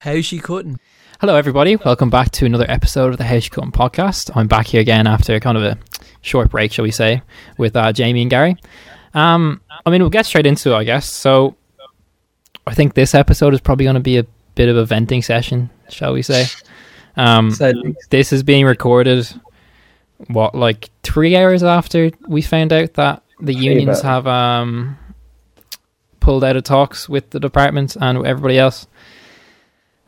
How's she cutting? Hello, everybody. Welcome back to another episode of the How's She Cutting podcast. I'm back here again after kind of a short break, shall we say, with uh, Jamie and Gary. Um, I mean, we'll get straight into it, I guess. So, I think this episode is probably going to be a bit of a venting session, shall we say? Um, this is being recorded, what, like three hours after we found out that the unions have um, pulled out of talks with the department and everybody else.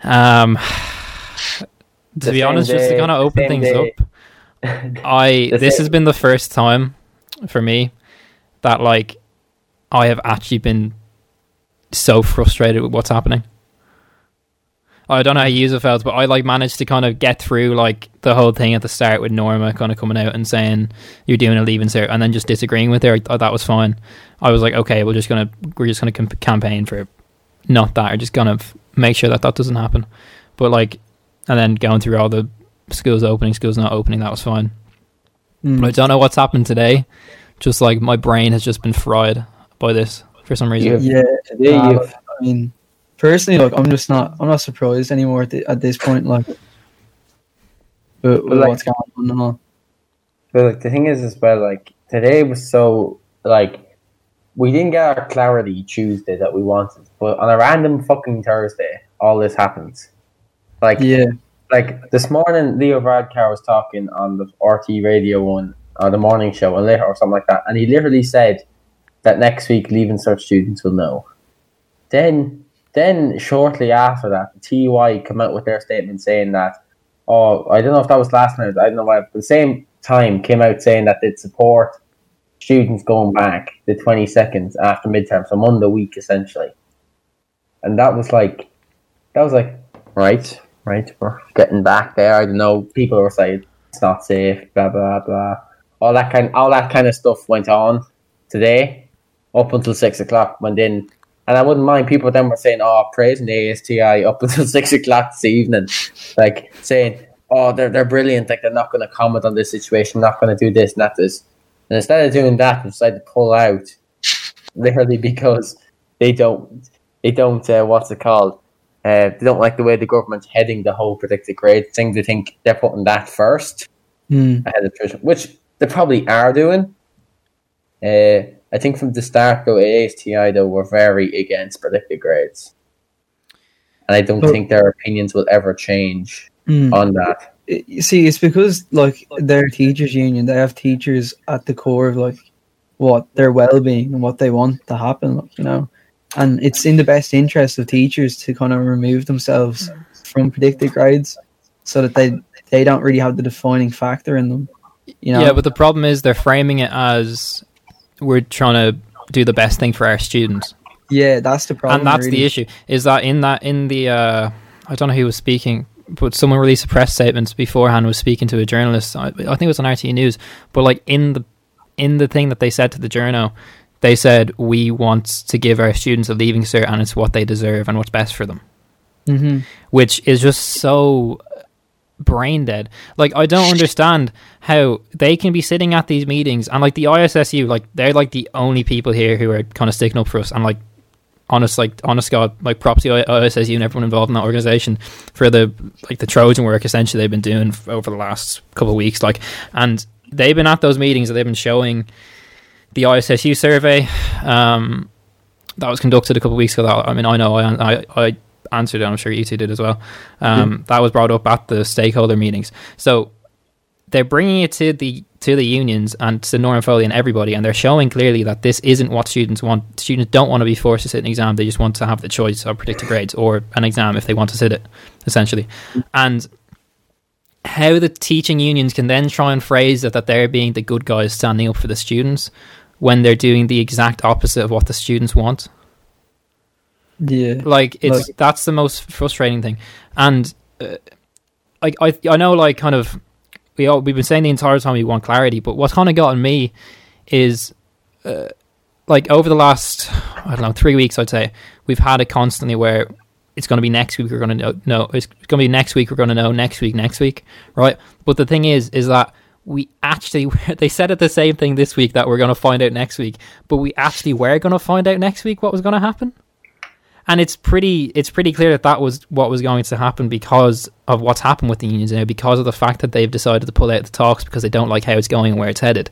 Um, to The be honest, just to kind of open things day. up, I this same- has been the first time for me that like I have actually been so frustrated with what's happening. I don't know how you have felt, but I like managed to kind of get through like the whole thing at the start with Norma kind of coming out and saying you're doing a leaving cert, and then just disagreeing with her. I that was fine. I was like, okay, we're just gonna we're just gonna camp- campaign for not that, or just kind of make sure that that doesn't happen. But like, and then going through all the schools opening, schools not opening, that was fine. Mm. But I don't know what's happened today. Just like my brain has just been fried by this for some reason. Yeah, Today nah, you've I mean, personally, like I'm just not, I'm not surprised anymore at, the, at this point. Like, but, But, like- what's going on and all. But like the thing is as well, like today was so like we didn't get our clarity Tuesday that we wanted, but on a random fucking Thursday, all this happens. Like Yeah, like this morning, Leo Varadkar was talking on the RTÉ Radio One or the morning show, and later or something like that, and he literally said that next week leaving cert students will know. Then, then shortly after that, TY come out with their statement saying that, oh, I don't know if that was last night, I don't know why, but the same time came out saying that they'd support students going back the 22nd after midterm, so Monday week essentially. And that was like, that was like, right, right, we're getting back there. I don't know. People were saying it's not safe, blah blah blah. All that kind, all that kind of stuff went on today, up until six o'clock. When then, and I wouldn't mind people then were saying, "Oh, praising the ASTI up until six o'clock this evening," like saying, "Oh, they're they're brilliant. Like they're not going to comment on this situation, not going to do this, not this." And instead of doing that, they decided to pull out, literally because they don't, they don't. Uh, what's it called? Uh, they don't like the way the government's heading the whole predicted grade thing. They think they're putting that first mm. ahead of tuition, which they probably are doing. Uh, I think from the start, though, ASTI though were very against predicted grades, and I don't But- think their opinions will ever change Mm. on that. You see, it's because like their teachers' union, they have teachers at the core of like what their well-being and what they want to happen. Like, you know, and it's in the best interest of teachers to kind of remove themselves from predicted grades, so that they they don't really have the defining factor in them. You know, Yeah, but the problem is they're framing it as we're trying to do the best thing for our students, yeah, that's the problem. and that's the issue. Is that in that in the uh, I don't know who was speaking, but someone released a press statement beforehand was speaking to a journalist. I, I think it was on RTÉ News, but like in the in the thing that they said to the journo, they said we want to give our students a leaving cert, and it's what they deserve and what's best for them. hmm which is just so brain dead. Like I don't understand how they can be sitting at these meetings and like the ISSU, like they're like the only people here who are kind of sticking up for us and like honest, like honest God, like props to ISSU and everyone involved in that organization for the like the Trojan work essentially they've been doing over the last couple of weeks. Like, and they've been at those meetings and they've been showing the ISSU survey. Um, that was conducted a couple of weeks ago. That, I mean, I know I, I, I answered it. I'm sure you two did as well. Um, That was brought up at the stakeholder meetings. So they're bringing it to the to the unions and to Norma Foley and everybody, and they're showing clearly that this isn't what students want. Students don't want to be forced to sit an exam; they just want to have the choice of predicted grades or an exam if they want to sit it, essentially. And how the teaching unions can then try and phrase it that they're being the good guys standing up for the students when they're doing the exact opposite of what the students want. Yeah. like it's Like- that's the most frustrating thing. And uh, like I I know like kind of we all we've been saying the entire time we want clarity but what's kind of gotten me is uh, like over the last I don't know 3 weeks I'd say we've had it constantly where it's going to be next week we're going to know no it's going to be next week we're going to know next week next week right? But the thing is is that we actually they said it the same thing this week that we're going to find out next week but we actually were going to find out next week what was going to happen. And it's pretty it's pretty clear that that was what was going to happen because of what's happened with the unions now because of the fact that they've decided to pull out the talks because they don't like how it's going and where it's headed.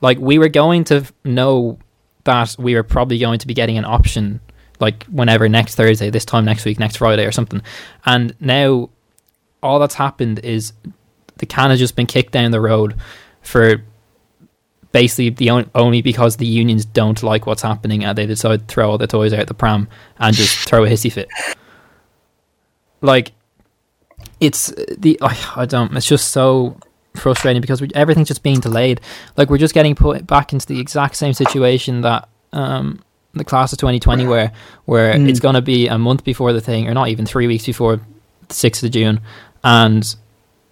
Like we were going to know that we were probably going to be getting an option like whenever next Thursday this time next week next Friday or something. And now all that's happened is the can has just been kicked down the road for basically the on- only because the unions don't like what's happening and they decide to throw all the toys out the pram and just throw a hissy fit. Like it's the I, I don't. It's just so frustrating because we, everything's just being delayed. Like we're just getting put back into the exact same situation that um, the class of 2020 where where Mm. it's going to be a month before the thing or not even 3 weeks before the 6th of June and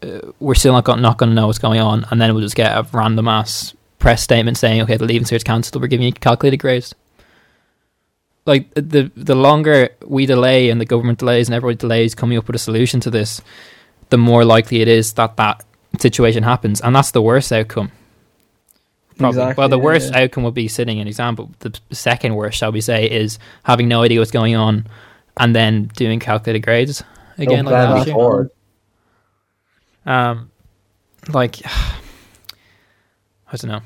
uh, we're still not got, not going to know what's going on and then we'll just get a random ass press statement saying okay the leaving cert's cancelled we're giving you calculated grades like the the longer we delay and the government delays and everybody delays coming up with a solution to this the more likely it is that that situation happens and that's the worst outcome. Exactly, well, the worst yeah. outcome would be sitting an exam, but the second worst, shall we say, is having no idea what's going on and then doing calculated grades again. Don't Like plan last year. forward. Um, like I don't know.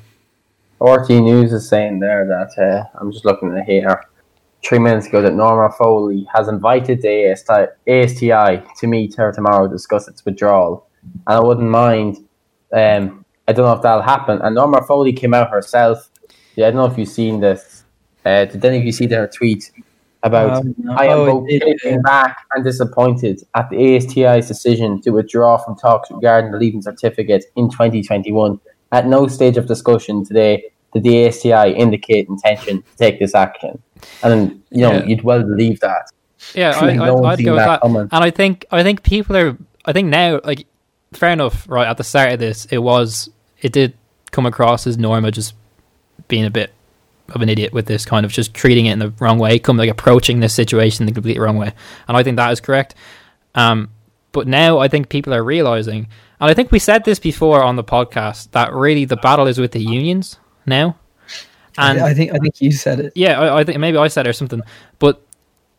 RTÉ News is saying there that uh, I'm just looking at here three minutes ago that Norma Foley has invited the ASTI, to meet her tomorrow to discuss its withdrawal. And I wouldn't mind. Um, I don't know if that'll happen. And Norma Foley came out herself. Yeah, I don't know if you've seen this. Uh, did any of you see their tweet about Um, I am oh, both taken back and disappointed at the ASTI's decision to withdraw from talks regarding the leaving certificate in 2021. At no stage of discussion today did the ASTI indicate intention to take this action. And, you know, Yeah. you'd well believe that. Yeah, I, no I, I'd seen go with that that. And I think I think people are. I think now, like, fair enough. Right at the start of this, it was it did come across as Norma just being a bit of an idiot with this kind of just treating it in the wrong way, come like approaching this situation the complete wrong way. And I think that is correct. Um, but now I think people are realizing, and I think we said this before on the podcast that really the battle is with the unions now. And I think I think you said it. yeah, I, I think maybe I said it or something, but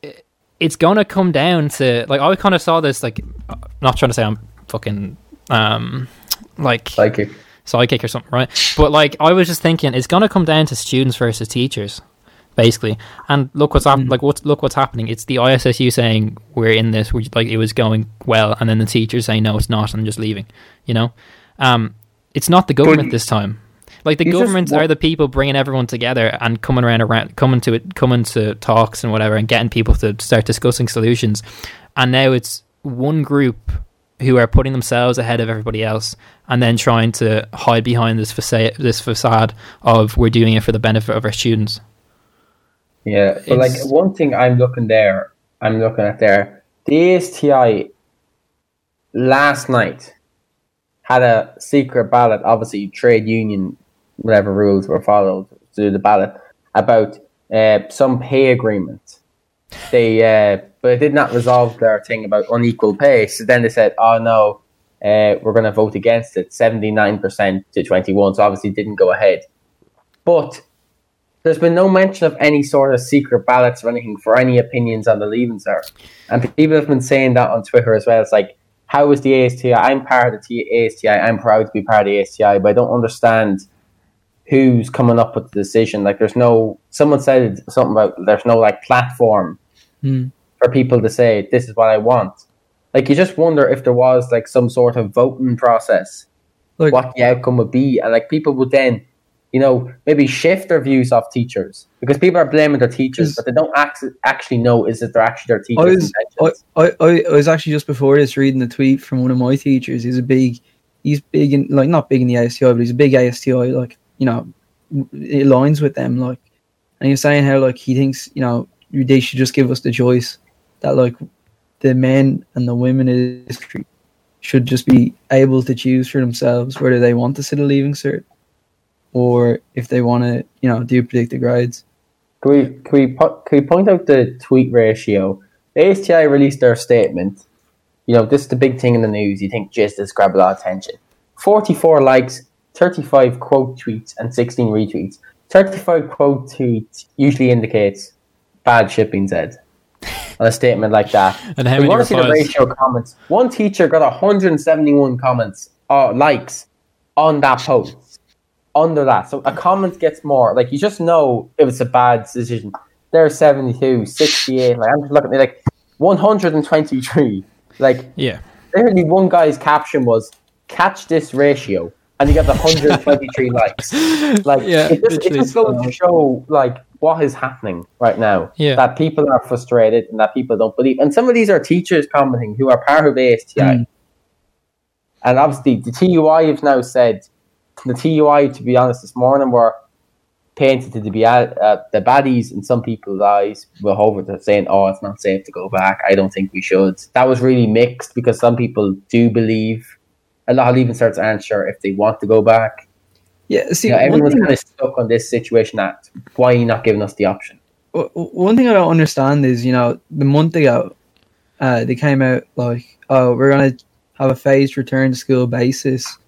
i- it's gonna come down to like I kind of saw this like, uh, not trying to say I'm fucking um like Psychic. Psychic or something, right? But like I was just thinking, it's gonna come down to students versus teachers, basically. And look what's hap- like what look what's happening. It's the ISSU saying we're in this, we like it was going well, and then the teachers saying no, it's not, and just leaving. You know, um, it's not the government this time. Like the governments are the people bringing everyone together and coming around, around, coming to it, coming to talks and whatever, and getting people to start discussing solutions. And now it's one group who are putting themselves ahead of everybody else, and then trying to hide behind this facade, this facade of we're doing it for the benefit of our students. Yeah, but like one thing I'm looking there, I'm looking at there. The ASTI last night had a secret ballot. Obviously, trade union, whatever rules were followed to do the ballot about uh, some pay agreement. They, uh, but it did not resolve their thing about unequal pay. So then they said, "Oh no, uh, we're going to vote against it." Seventy nine percent to twenty one. So obviously, didn't go ahead. But there's been no mention of any sort of secret ballots or anything for any opinions on the leaving cert. And people have been saying that on Twitter as well. It's like, how is the ASTI? I'm part of the ASTI. I'm proud to be part of the ASTI, but I don't understand who's coming up with the decision. Like, there's no, someone said something about there's no like platform Hmm. for people to say, this is what I want. Like, you just wonder if there was like some sort of voting process Like what the outcome would be, and like people would then, you know, maybe shift their views off teachers because people are blaming their teachers, but they don't act- actually know is it they're actually their I teachers' was. I, I, I was actually just before this reading a tweet from one of my teachers. He's a big, he's big in like not big in the ASTI, but he's a big ASTI. Like you know, it aligns with them. Like, and was saying how like he thinks you know they should just give us the choice that like the men and the women in this should just be able to choose for themselves whether they want to sit a leaving cert or if they want to you know do predicted grades. Can we can we po- can we point out the tweet ratio? The ASTI released their statement. You know, this is the big thing in the news. You think just this grab a lot of attention. Forty-four likes, thirty-five quote tweets, and sixteen retweets. Thirty-five quote tweets usually indicates bad shipping. Said on a statement like that. And how we many want to see the ratio comments. One teacher got 171 comments, uh, likes on that post. Under that, so a comment gets more. Like you just know if it's a bad decision. There's 72, 68. Like I'm just looking at me like 123. Like Yeah. literally, one guy's caption was "catch this ratio," and he got 123 likes. Like Yeah, it just, it literally. just goes to show like what is happening right now. Yeah. That people are frustrated and that people don't believe. And some of these are teachers commenting who are part of ASTI. Mm. And obviously, the TUI have now said the TUI, to be honest, this morning were painted to be uh, the baddies in some people's eyes were over to saying, "Oh, it's not safe to go back. I don't think we should." That was really mixed because some people do believe. A lot of leaving certs aren't sure if they want to go back. Yeah, see, Yeah, one everyone's kind of stuck on this situation. That why are you not giving us the option? one thing I don't understand is, you know, the month ago, uh, they came out like, oh, we're gonna have a phased return to school basis.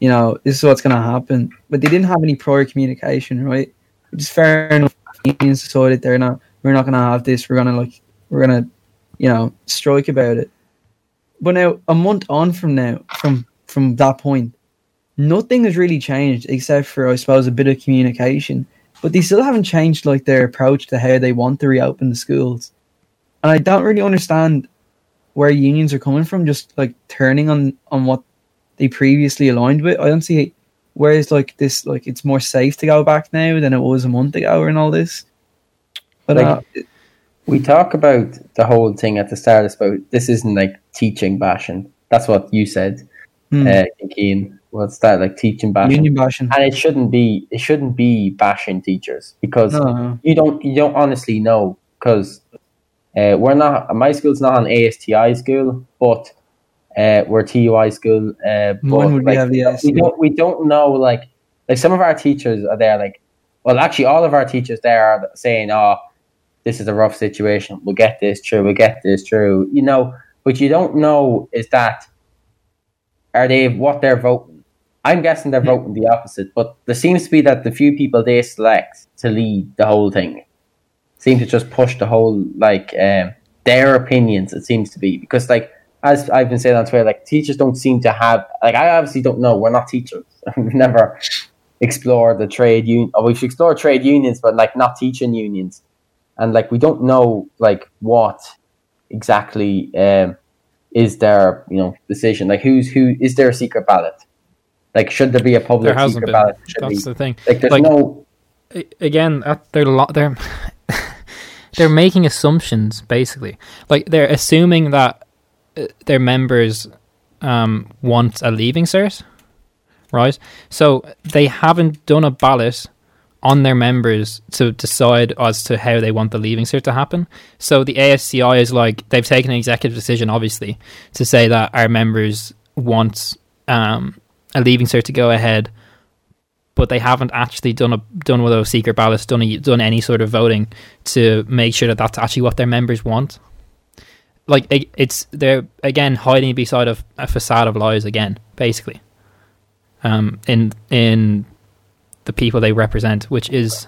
You know, this is what's gonna happen, but they didn't have any prior communication, right? Which is fair enough. Unions decided they're not, we're not gonna have this. We're gonna like, we're gonna, you know, strike about it. But now, a month on from now, from from that point, nothing has really changed except for, I suppose, a bit of communication but they still haven't changed like their approach to how they want to reopen the schools. And I don't really understand where unions are coming from, just like turning on on what they previously aligned with. I don't see where is like this like it's more safe to go back now than it was a month ago and all this. But uh, We talk about the whole thing at the start. It's about this isn't like teaching bashing. That's what you said, hmm, uh, Keane. What's that like teaching bashing? union bashing. and it shouldn't be it shouldn't be bashing teachers because No, you don't you don't honestly know because uh, we're not my school's not an ASTI school but uh, we're TUI school uh, but, like, have the we ASTI. don't we don't know like like some of our teachers are there like well actually all of our teachers there are saying oh this is a rough situation we'll get this through we'll get this through you know but you don't know is that are they what they're voting I'm guessing they're voting the opposite, but there seems to be that the few people they select to lead the whole thing seem to just push the whole like um, their opinions. It seems to be because like as I've been saying on Twitter, like teachers don't seem to have like I obviously don't know. We're not teachers. We've never explored the trade union. Or we've explored trade unions, but like not teaching unions, and like we don't know like what exactly um, is their you know decision. Like who's who is there a secret ballot? Like should there be a public There secret been. ballot? Should be That's the thing. like there's like- no Again, at they're lo- they're they're making assumptions basically. Like they're assuming that uh, their members um, want a leaving cert, right? So they haven't done a ballot on their members to decide as to how they want the leaving cert to happen. So the ASTI is like they've taken an executive decision, obviously, to say that our members want um, a leaving cert to go ahead, but they haven't actually done a done one of those secret ballots, done a, done any sort of voting to make sure that that's actually what their members want. Like it, it's they're again hiding beside a, a facade of lies again, basically. Um, in in the people they represent, which is,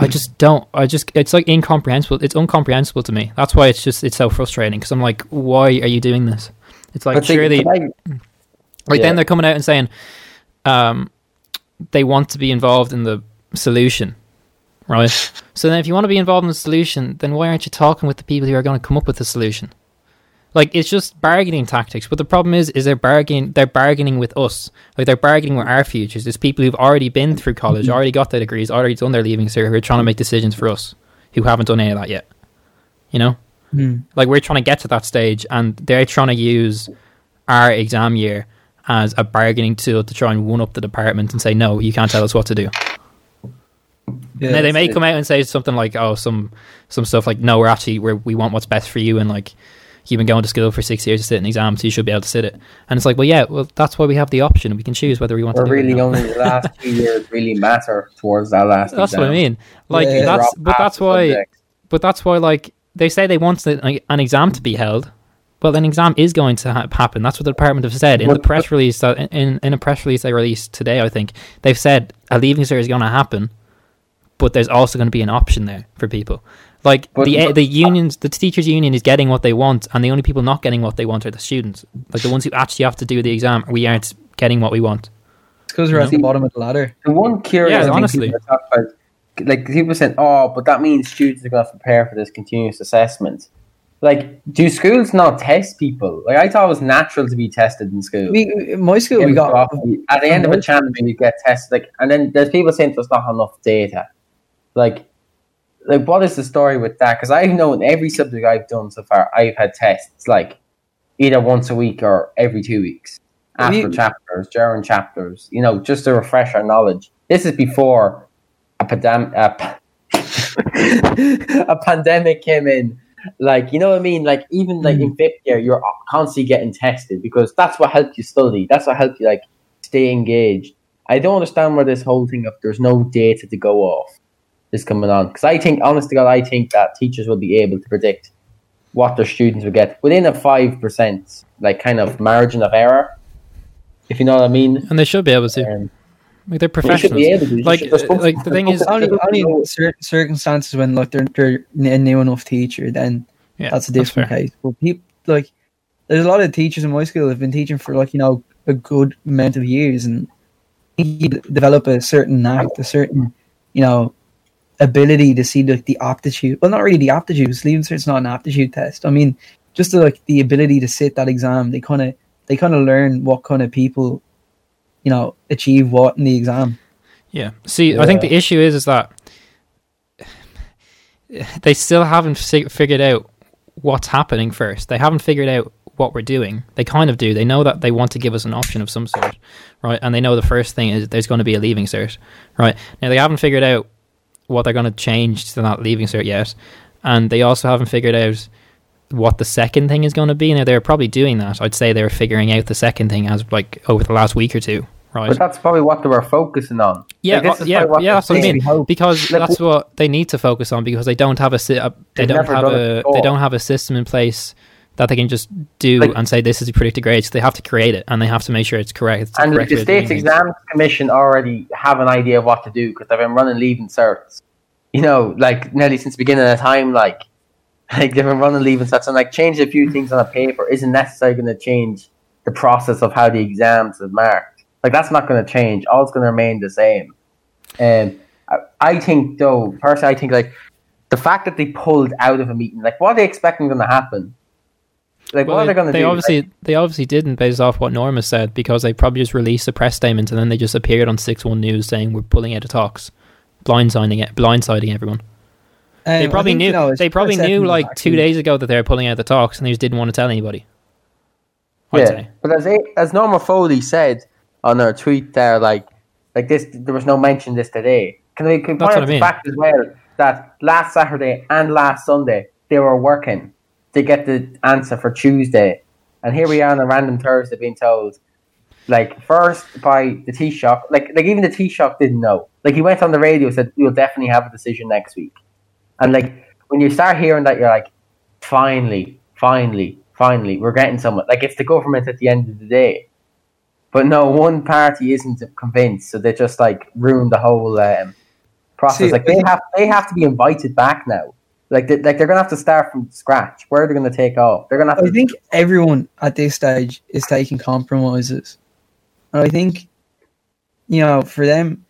I just don't. I just it's like incomprehensible. It's incomprehensible to me. That's why it's just it's so frustrating because I'm like, why are you doing this? It's like see, surely like, like Yeah. then they're coming out and saying um they want to be involved in the solution right so then if you want to be involved in the solution then why aren't you talking with the people who are going to come up with the solution like it's just bargaining tactics. But the problem is is they're bargaining they're bargaining with us. Like they're bargaining with our futures. There's people who've already been through college already got their degrees already done their leaving cert who are trying to make decisions for us who haven't done any of that yet. You know? Hmm. like we're trying to get to that stage and they're trying to use our exam year as a bargaining tool to try and one up the department and say no you can't tell us what to do. Yeah, now they may it's- come out and say something like oh some some stuff like no we're actually we're, we want what's best for you and like you've been going to school for six years to sit an exam so you should be able to sit it and it's like well yeah well that's why we have the option we can choose whether we want we're to do it or really only the last two years really matter towards that last. that's what I mean like Yeah. that's but that's why subject. but that's why like they say they want an exam to be held well an exam is going to ha- happen that's what the department have said in the press release that in, in a press release they released today i think they've said a leaving cert is going to happen but there's also going to be an option there for people Like But- the but- the unions, the teachers' union is getting what they want, and the only people not getting what they want are the students. Like the ones who actually have to do the exam. We aren't getting what we want. It's because we're at the bottom of the ladder. The one curious Yeah, honestly. about, like people saying, "Oh, but that means students are going to prepare for this continuous assessment." Like, do schools not test people? Like, I thought it was natural to be tested in school. We, my school, we got coffee. at the end of a champion, you get tested. Like, and then there's people saying there's not enough data. Like, like what is the story with that? Because I've known every subject I've done so far, I've had tests like either once a week or every two weeks after You- chapters, during chapters. You know, just to refresh our knowledge. This is before a pandemic. A, a pandemic came in. Like, you know what I mean? Like, even like hmm. in fifth year, you're constantly getting tested because that's what helped you study. That's what helped you like stay engaged. I don't understand where this whole thing of there's no data to go off is coming on. Because I think, honest to God, I think that teachers will be able to predict what their students will get within a five percent like kind of margin of error. If you know what I mean. And they should be able to. Um, Like they're they should professionals. be able to. Like, There's like the thing is, only, some- only in certain circumstances when like they're, they're a new enough teacher, then yeah, that's a different fair. case. But people like there's a lot of teachers in my school that have been teaching for like you know a good amount of years, and you develop a certain knack, a certain you know ability to see like the aptitude. Well, not really the aptitude. Leaving Cert's not an aptitude test. I mean, just the, like the ability to sit that exam. They kind of they kind of learn what kind of people you know achieve what in the exam. Yeah. See, I think the issue is is that they still haven't fi- figured out what's happening first. They haven't figured out what we're doing. They kind of do. They know that they want to give us an option of some sort, right? And they know the first thing is there's going to be a leaving cert, right? Now they haven't figured out what they're going to change to not leaving cert yet, and they also haven't figured out what the second thing is going to be. Now they're probably doing that. I'd say they're figuring out the second thing as like over the last week or two, right? But that's probably what they were focusing on. Yeah, Like, uh, yeah, yeah. That's what I mean. hope. Because Like, that's what they need to focus on because they don't have a sy- uh, they don't have a they don't have a system in place that they can just do Like- and say this is a predicted grade. So They have to create it and they have to make sure it's correct. It's And correct the State's. Exams Commission already have an idea of what to do because they've been running leaving certs. You know, like nearly since the beginning of the time, like like they've been running leaving certs and like changing a few things on a paper isn't necessarily going to change the process of how the exams are marked. Like that's not going to change. All it's going to remain the same. And I, I think, though, personally, I think like the fact that they pulled out of a meeting, like what are they expecting going to happen? Like Well, what are they going to do? obviously they obviously didn't based off what Norma said because they probably just released a press statement and then they just appeared on six one news saying we're pulling out of talks, blindsiding it, blindsiding everyone. They Um, I probably think, knew you know, they probably knew like two days ago that they were pulling out the talks and they just didn't want to tell anybody. I'd yeah, say. but as as Norma Foley said on her tweet there, like like this, there was no mention of this today. Can we can That's point out I the fact as well that last Saturday and last Sunday they were working to get the answer for Tuesday, and here we are on a random Thursday being told, like first by the Taoiseach, like like even the Taoiseach didn't know. Like he went on the radio and said we'll definitely have a decision next week, and like when you start hearing that, you're like, finally, finally, finally, we're getting somewhere. Like it's the government at the end of the day. But no, one party isn't convinced, so they just like ruined the whole um, process. See, like they have, they have to be invited back now. Like, they, like they're gonna have to start from scratch. Where are they gonna take off? They're gonna have I think everyone at this stage is taking compromises. And I think, you know, for them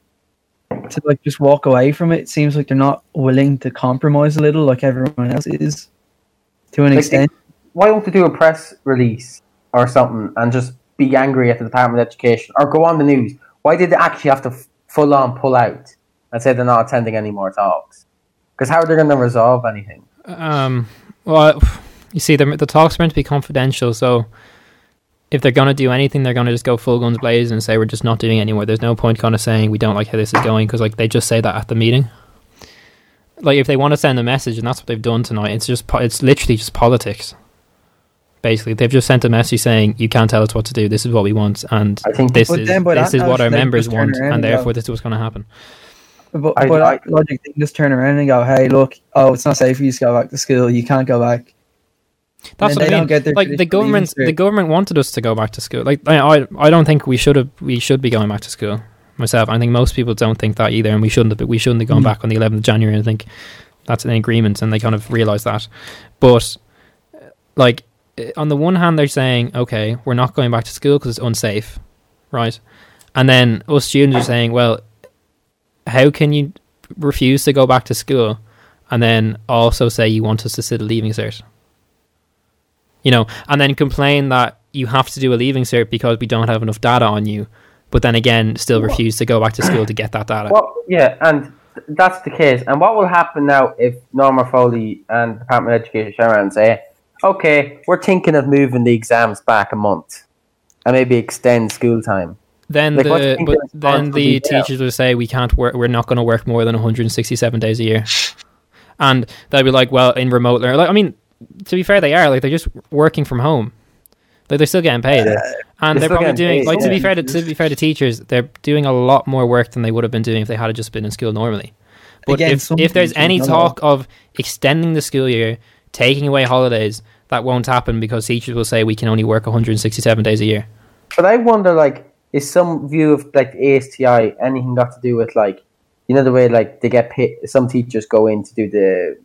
to like just walk away from it, it seems like they're not willing to compromise a little like everyone else is to an Like, extent. why don't they do a press release or something and just be angry at the Department of Education or go on the news? Why did they actually have to f- full on pull out and say they're not attending any more talks? Because how are they going to resolve anything? Um, well, you see, the the talks are meant to be confidential, so if they're going to do anything, they're going to just go full guns blazing and say we're just not doing it anymore. There's no point kind of saying we don't like how this is going because like they just say that at the meeting. Like if they want to send a message, and that's what they've done tonight, it's just po- it's literally just politics. Basically, they've just sent a message saying you can't tell us what to do. This is what we want, and I think this is this is what our members want, and and therefore this is what's going to happen. But, I- but I- that logic, they can just turn around and go, hey, look, oh, it's not safe for you to go back to school. You can't go back. That's what they I don't mean. get their like the government, the government wanted us to go back to school. Like I, I, I don't think we should have. We should be going back to school. Myself, I think most people don't think that either, and we shouldn't have. We shouldn't have gone Mm. back on the 11th of January. I think that's an agreement, and they kind of realize that. But uh, like uh, on the one hand, they're saying, okay, we're not going back to school because it's unsafe, right? And then us students are saying, well, how can you refuse to go back to school and then also say you want us to sit a leaving cert? You know, and then complain that you have to do a leaving cert because we don't have enough data on you, but then again, still refuse to go back to school to get that data. Well, yeah, and that's the case. And what will happen now if Norma Foley and Department of Education turn around and say, okay, we're thinking of moving the exams back a month and maybe extend school time? Then Like, what do you the but then the teachers will say we can't work. We're not going to work more than 167 days a year, and they'll be like, well, in remote learning. Like, I mean, to be fair, they are like they're just working from home. Like they're still getting paid, and They're they're probably doing paid, like to be fair to, to be fair to teachers, they're doing a lot more work than they would have been doing if they had just been in school normally. But Again, if if there's any talk of extending the school year, taking away holidays, that won't happen because teachers will say we can only work 167 days a year. But I wonder, like, is some view of like ASTI anything got to do with like, you know, the way like they get paid? Some teachers go in to do the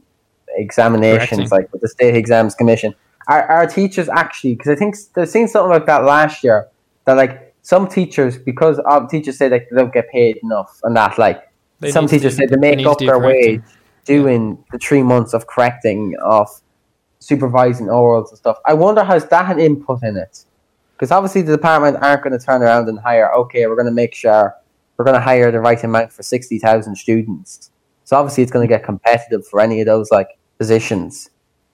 examinations, Correcting. like with the State Exams Commission. Are, are teachers actually? Because I think they've seen something like that last year. That like some teachers, because uh, teachers say like they don't get paid enough, and that like They some to teachers say they make up their correcting. wage doing the three months of correcting of supervising orals and stuff. I wonder has that an input in it? Because obviously the department aren't going to turn around and hire. Okay, we're going to make sure we're going to hire the right amount for sixty thousand students. So obviously it's going to get competitive for any of those like positions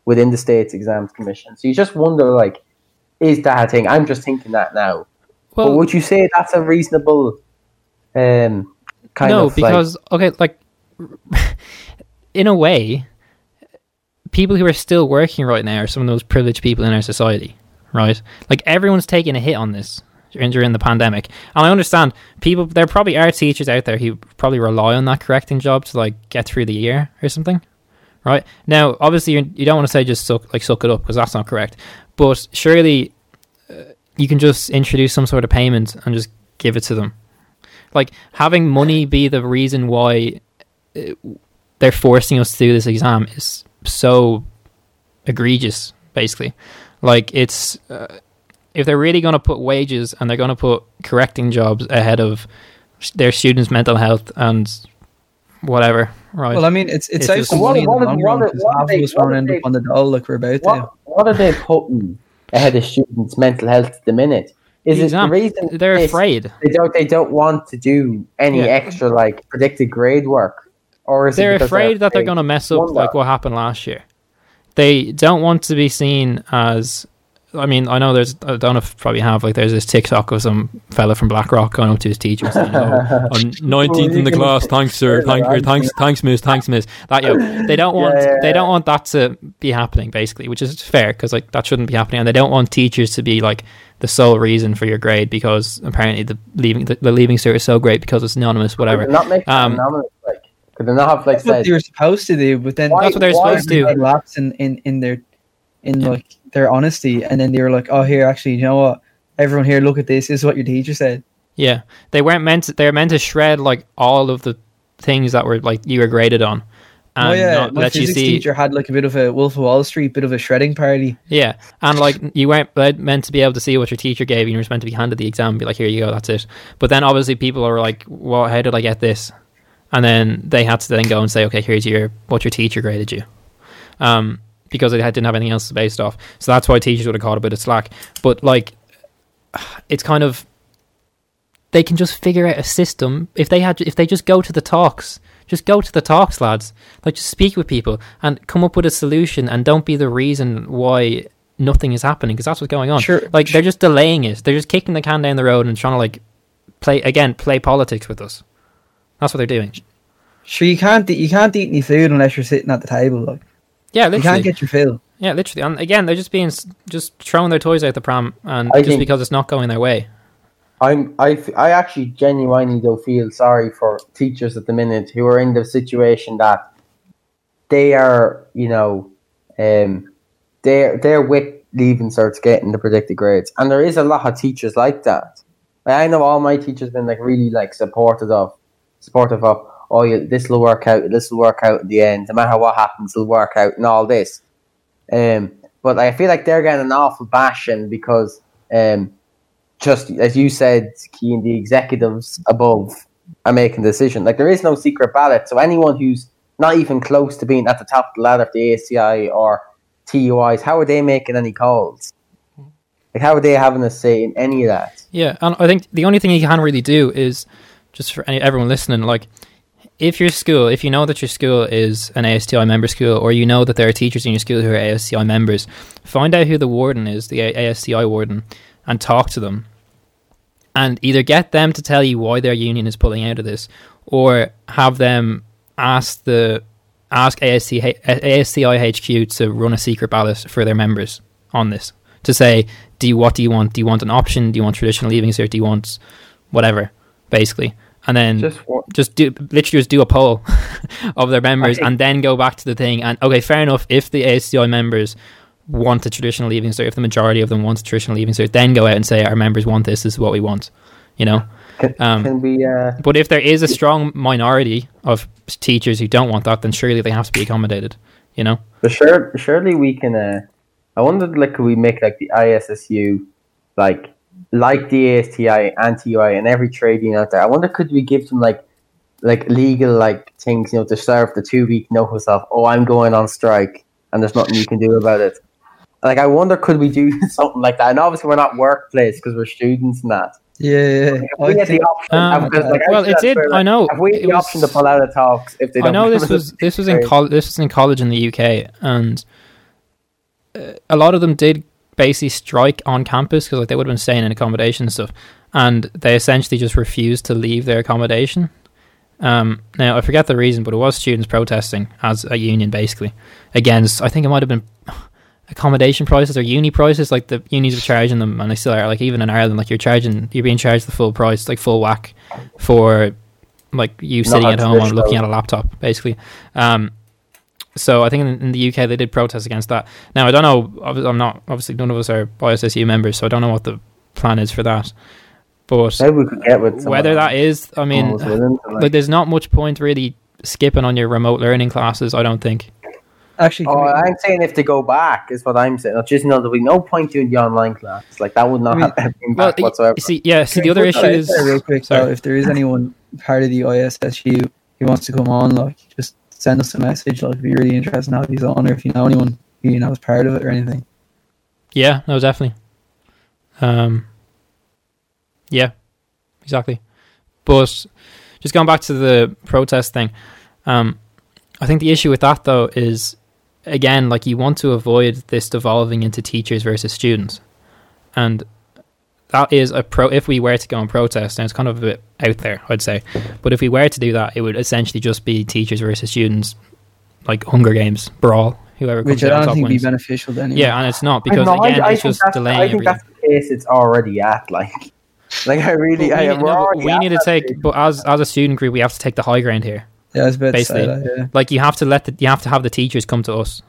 within the state's exams commission. So you just wonder like, is that a thing? I'm just thinking that now. but Well, would you say that's a reasonable um kind no, of because okay, like in a way, people who are still working right now are some of those privileged people in our society, right? Like everyone's taking a hit on this during, the pandemic, and I understand people. There probably are teachers out there who probably rely on that correcting job to like get through the year or something, right? Now, obviously, you're, you don't want to say just suck like suck it up because that's not correct, but surely uh, you can just introduce some sort of payment and just give it to them like having money be the reason why uh, they're forcing us to do this exam is so egregious basically like it's uh, if they're really going to put wages and they're going to put correcting jobs ahead of s- their students mental health and whatever right Well, I mean, it's it It's saves just- some What- money in what the are- long what run because half of us won't end up on the dole like we're about to. what, what are they putting ahead of students' mental health at the minute? Is The it the reason they're is afraid They don't. They don't want to do any Yeah. extra like predicted grade work, or is it they're afraid that they're going to mess up wonder. like what happened last year. They don't want to be seen as. I mean, I know there's. I don't know if you probably have like there's this TikTok of some fella from Blackrock going up to his teacher saying, oh, "I'm 19th in the class, thanks sir, thank, or thanks, thanks miss, thanks miss." That yo, they don't want. Yeah, yeah, They don't want that to be happening, basically, which is fair because like that shouldn't be happening, and they don't want teachers to be like the sole reason for your grade because apparently the leaving the, the leaving cert is so great because it's anonymous, whatever. not make Um, anonymous, could they not have like That's what they were supposed to do, but then Why- That's what they're supposed to do. had lapse in, in, in their in like their honesty, and then they were like, "Oh, here, actually, you know what? Everyone here, look at this. This is what your teacher said." Yeah, they weren't meant. To, they were meant to shred like all of the things that were like you were graded on, oh, and oh yeah, not my let you physics see. teacher had like a bit of a Wolf of Wall Street, bit of a shredding party. Yeah, and like you weren't meant to be able to see what your teacher gave you. You were meant to be handed the exam, and be like, "Here you go, that's it." But then obviously people are like, "Well, how did I get this?" And then they had to then go and say, "Okay, here's your what your teacher graded you," um, because they had- didn't have anything else to based off. So that's why teachers would have caught a bit of slack. But like, it's kind of they can just figure out a system. If they had if they just go to the talks just go to the talks lads. Like just speak with people and come up with a solution and don't be the reason why nothing is happening because that's what's going on. Sure, like they're just delaying it. They're just kicking the can down the road and trying to like play again play politics with us that's what they're doing. Sure, you can't eat- you can't eat any food unless you're sitting at the table. Like. Yeah you can't get your fill. yeah literally. And again they're just being just throwing their toys out the pram and I just think- because it's not going their way. I'm I, f- I actually genuinely though feel sorry for teachers at the minute who are in the situation that they are you know um they're they're with leaving certs getting the predicted grades. And there is a lot of teachers like that. I know all my teachers been like really like supportive of supportive of oh, yeah, this will work out, this will work out in the end. No matter what happens, it'll work out, and all this. Um, but I feel like they're getting an awful bashing because, um, just as you said, Keane, the executives above are making the decision. Like there is no secret ballot, so anyone who's not even close to being at the top of the ladder of the ASTI or TUIs, how are they making any calls? Like how are they having a say in any of that? Yeah, and I think the only thing you can really do is just for any, everyone listening, like if your school, if you know that your school is an ASTI member school, or you know that there are teachers in your school who are ASTI members, find out who the warden is, the ASTI warden, and talk to them. And either get them to tell you why their union is pulling out of this, or have them ask the ask ASTI HQ to run a secret ballot for their members on this to say, do you what do you want? Do you want an option? Do you want traditional leaving cert? Do you want whatever, basically? And then just, just do literally just do a poll of their members, and then go back to the thing. And okay, fair enough. If the ASTI members want a traditional leaving cert, if the majority of them want a traditional leaving cert, then go out and say our members want this. This is what we want. You know. Can, um, can we, uh, but if there is a strong minority of teachers who don't want that, then surely they have to be accommodated. You know. But sure, surely we can. Uh, I wondered, like, could we make like the ISSU, like, like the ASTI, and TUI, and every trade union out there? I wonder, could we give them like, like legal like things, you know, to serve the two week notice of, oh, I'm going on strike, and there's nothing you can do about it. Like, I wonder, could we do something like that? And obviously, we're not workplace because we're students and that. Yeah, yeah. we had the option, um, like, well, it did. I know. Have we had the was, option to pull out of talks if they? I know this was this was in college. This was in college in the UK, and uh, a lot of them did basically strike on campus because like they would have been staying in accommodation and stuff, and they essentially just refused to leave their accommodation. Um, now I forget the reason, but it was students protesting as a union, basically against. I think it might have been accommodation prices or uni prices, like the unis were charging them, and they still are. Like even in Ireland, like you're charging, you're being charged the full price, like full whack for like you sitting at home and looking at a laptop, basically. Um, so I think in, in, the UK they did protest against that. Now I don't know. I'm not obviously none of us are ISSU members, so I don't know what the plan is for that. But whether that is, I mean, like, like there's not much point really skipping on your remote learning classes. I don't think. Actually, oh, we, I'm saying if they go back is what I'm saying. Not just you know there'll be no point doing the online class. Like that would not I mean, have impact well, whatsoever. See, yeah. See, the other issue is real quick. So if there is anyone part of the ISSU who wants to come on, like just send us a message. Like, if you're really interested in how he's on, or if you know anyone who you know is part of it or anything. Yeah, no, definitely. Um, yeah, exactly. But just going back to the protest thing, um, I think the issue with that though is again, like you want to avoid this devolving into teachers versus students, and that is a pro. If we were to go and protest, and it's kind of a bit out there, I'd say, but if we were to do that, it would essentially just be teachers versus students, like Hunger Games brawl. Whoever comes which I don't think would be beneficial then. Yeah, and it's not because know, again, I, I it's just delaying. I think everything. that's the case it's already at. Like, like I really, I, we, no, we need to take, but as as a student group, we have to take the high ground here. Yeah, I was about basically, say that, yeah. like you have to let the you have to have the teachers come to us,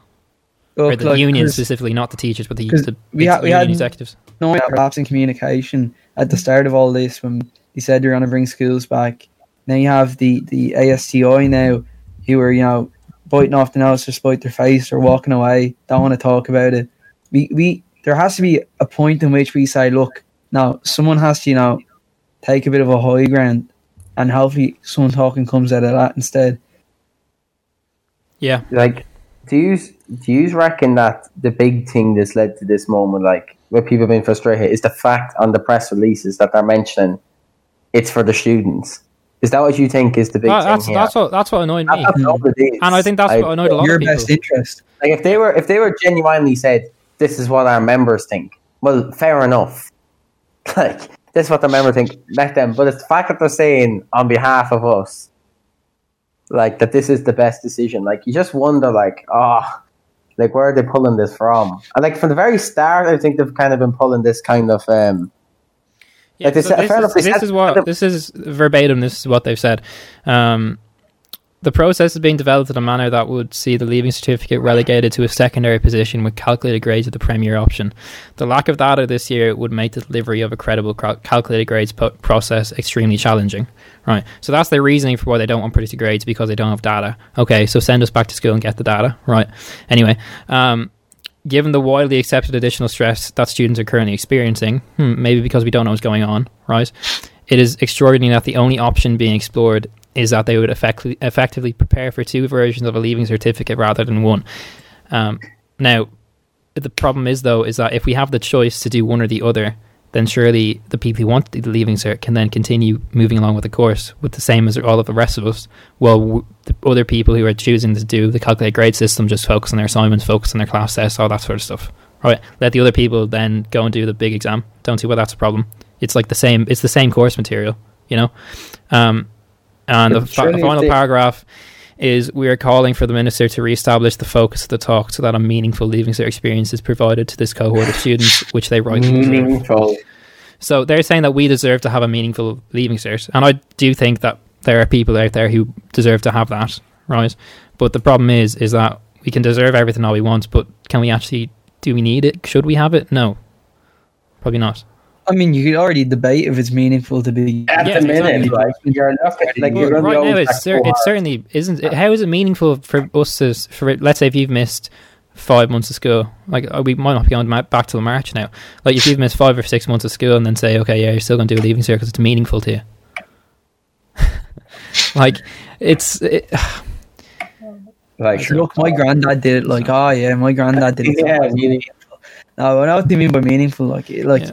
or the like, union specifically, not the teachers, but the, the, we, ha- we had executives. No gaps in communication at the start of all this when they said you're going to bring schools back. Now you have the the ASTI now who are you know biting off the nose to spite their face or walking away, don't want to talk about it. We we there has to be a point in which we say, look, now someone has to you know take a bit of a high ground and hopefully someone talking comes out of that instead. Yeah. Like, do you do you reckon that the big thing that's led to this moment, like where people have been frustrated, is the fact on the press releases that they're mentioning it's for the students? Is that what you think is the big that, that's, thing? That's what that's what annoyed me. and I think that's like, what annoyed a lot your of people. Your best interest. Like if they were if they were genuinely said this is what our members think, well, fair enough. Like this is what the member think. Let them. But it's the fact that they're saying on behalf of us, like that this is the best decision. Like you just wonder, like, oh, like where are they pulling this from? And like from the very start, I think they've kind of been pulling this kind of. um yeah, like so this, is, this is what this is verbatim. This is what they've said. Um, the process is being developed in a manner that would see the leaving certificate relegated to a secondary position with calculated grades of the premier option. The lack of data this year would make the delivery of a credible calculated grades process extremely challenging. Right. So that's their reasoning for why they don't want predicted grades because they don't have data. Okay, so send us back to school and get the data. Right. Anyway, um, given the widely accepted additional stress that students are currently experiencing, hmm, maybe because we don't know what's going on, right? It is extraordinary that the only option being explored is that they would effectively, effectively prepare for two versions of a leaving certificate rather than one. Um, now, the problem is though is that if we have the choice to do one or the other, then surely the people who want the leaving cert can then continue moving along with the course with the same as all of the rest of us. Well, w- the other people who are choosing to do the calculate grade system just focus on their assignments, focus on their class tests, all that sort of stuff. Right? Let the other people then go and do the big exam. Don't see why that's a problem. It's like the same. It's the same course material, you know. Um, and the, fa- the final paragraph is we are calling for the minister to re-establish the focus of the talk so that a meaningful leaving cert experience is provided to this cohort of students, which they rightly deserve. So they're saying that we deserve to have a meaningful leaving cert, and I do think that there are people out there who deserve to have that, right? But the problem is, is that we can deserve everything all we want, but can we actually? Do we need it? Should we have it? No, probably not. I mean, you could already debate if it's meaningful to be. At Yeah, the minute, exactly. like you're looking, like Well, you're gonna right now, it's, cer- it certainly isn't. It, how is it meaningful for us to, for let's say if you've missed five months of school, like uh, we might not be going ma- back till March now. Like if you've missed five or six months of school, and then say, okay, yeah, you're still going to do a leaving cert because it's meaningful to you. like it's it, like Look, my granddad did it. Like, oh yeah, my granddad did it. Yeah, meaning- No, I know what they mean by meaningful. Like, it- like Yeah.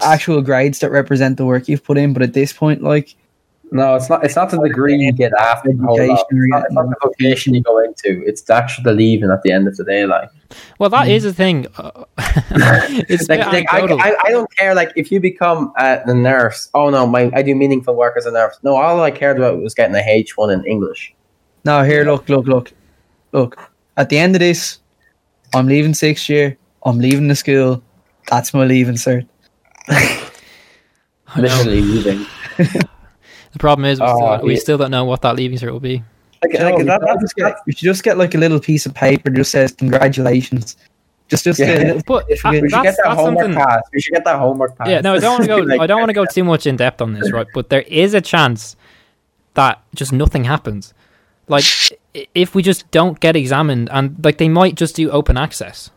Actual grades that represent the work you've put in. But at this point, like, No, it's not. It's not the degree you get after. the whole. Education It's not, it's not the vocation you go into. It's the actual the leaving at the end of the day. Like, well, that is a thing. Uh, it's like, like, I. I, I don't care. Like, if you become uh, a nurse, oh no, my I do meaningful work as a nurse. No, all I cared about was getting a H one in English. Now here, look, look, look, look. At the end of this, I'm leaving sixth year. I'm leaving the school. That's my leaving cert. I. Literally leaving. The problem is we, Oh, still, we yeah. still don't know what that leaving cert will be. Like, You, like, know, that, we, that's, should get, we should just get like a little piece of paper that just says congratulations. Just, just Yeah. a little But If we we should get that homework something. pass. We should get that homework pass. Yeah, no, I don't want to go. Like, I don't want to go too much in depth on this, right? But there is a chance that just nothing happens. Like if we just don't get examined, and like they might just do open access,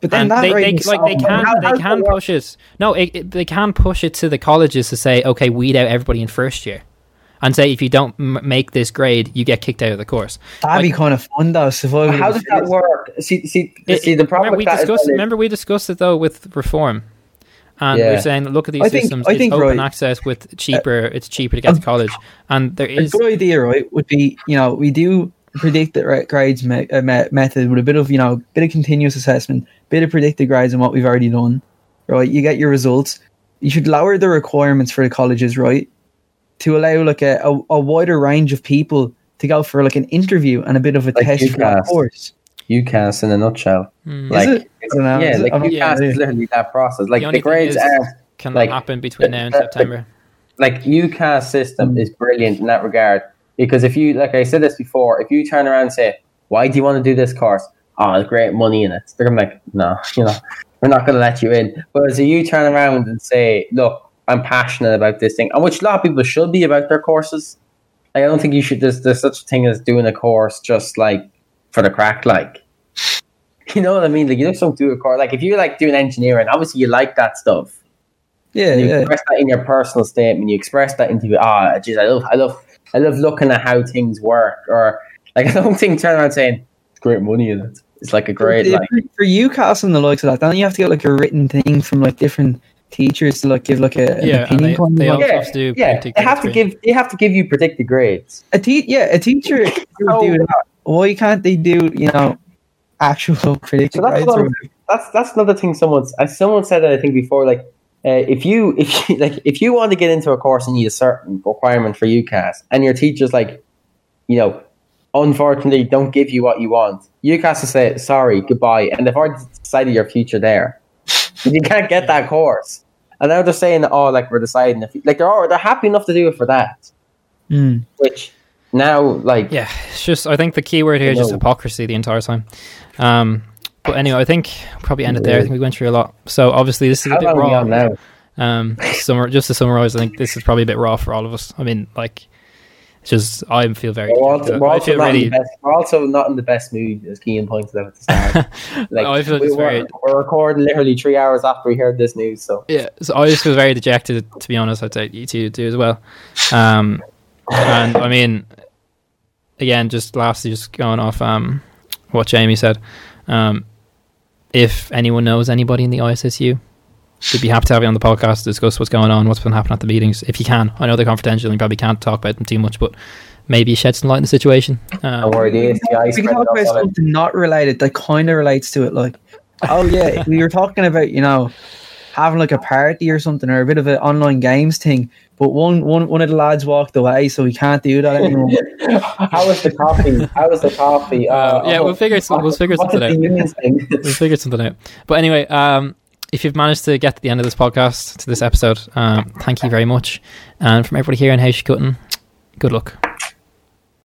But then and that they, they in like they can How- they can push it. No, it, it, they can push it to the colleges to say, okay, weed out everybody in first year, and say if you don't m- make this grade, you get kicked out of the course. That'd be kind of fun though. So How does that work? See, see, It- see. The problem remember we discussed. it- remember we discussed it though with reform, and Yeah. we're saying look at these I think- systems. I it's think, open right, access with cheaper. it's cheaper to get to college, and there is a good idea, right? Would be you know we do predicted ra- grades me- uh, me- method with a bit of you know bit of continuous assessment, bit of predicted grades and what we've already done, right? You get your results. You should lower the requirements for the colleges, right? To allow like a, a, a wider range of people to go for like an interview and a bit of a Like test for that UCAS. course. UCAS in a nutshell. Hmm. Like, is it? I don't know. yeah, Is like I'm UCAS is literally that process. Like The the, only grades is- are can like, happen between now and the- the- September. like UCAS system Mm. is brilliant in that regard because if you like I said this before, if you turn around and say, "Why do you want to do this course?" Oh, there's great money in it. They're gonna be like, "No, you know, we're not gonna let you in." But if you turn around and say, "Look, I'm passionate about this thing," and which a lot of people should be about their courses. I don't think you should. There's, there's such a thing as doing a course just like for the crack, like. You know what I mean? Like you just don't do a course. Like if you like doing engineering, obviously you like that stuff. yeah, And you yeah. express that in your personal statement. You express that into ah, geez, I love, I love, I love looking at how things work. Or like, I don't think turn around saying it's great money in it. It's like a great for, like. for UCAS and the likes of that, don't you have to get like a written thing from like different teachers to like give like a, Yeah, and opinion? they, kind of they like- also Yeah, have to do Yeah, they have to give, they have to give you predicted grades. a te- yeah, a teacher would do that. Why can't they do you know actual predicted So that's grades? what or- That's that's another thing. Someone's, uh, someone said that I think before. Like, uh, if you if you, like if you want to get into a course and you need a certain requirement for UCAS, and your teacher's like, you know, unfortunately don't give you what you want, UCAS will say sorry, goodbye, and they've already decided your future there. you can't get that course, and now they're saying, oh, like we're deciding if like they're all, they're happy enough to do it for that. Mm. Which now, like, Yeah, it's just I think the key word here is just hypocrisy the entire time. Um, but anyway, I think we'll probably end it there. I think we went through a lot. So obviously this is a bit long raw. now? Um, summer, just to summarize, I think this is probably a bit raw for all of us. I mean, like, it's just I feel very. We're also, we're I also feel not really. the best, we're also not in the best mood, as Keane pointed out at the start. Like, I feel we were, very. we're recording literally three hours after we heard this news, so Yeah, so I just feel very dejected. To be honest, I'd say you two do as well. Um, and I mean, again, just lastly, just going off um, what Jamie said. Um, if anyone knows anybody in the ISSU, we'd be happy to have you on the podcast to discuss what's going on, what's been happening at the meetings. If you can, I know they're confidential and you probably can't talk about them too much, but maybe shed some light on the situation. don't Um, worry, the ASTI we spread can talk about off on it. something not related that kind of relates to it. Like, oh yeah, we were talking about you know having like a party or something or a bit of an online games thing. But one one one of the lads walked away, so we can't do that anymore. How was the coffee? How was the coffee? Uh, yeah, we'll figure some- we'll figure something out. unions thing? we figured something out. But anyway, um, if you've managed to get to the end of this podcast, to this episode, um, thank you very much. And from everybody here in House good luck.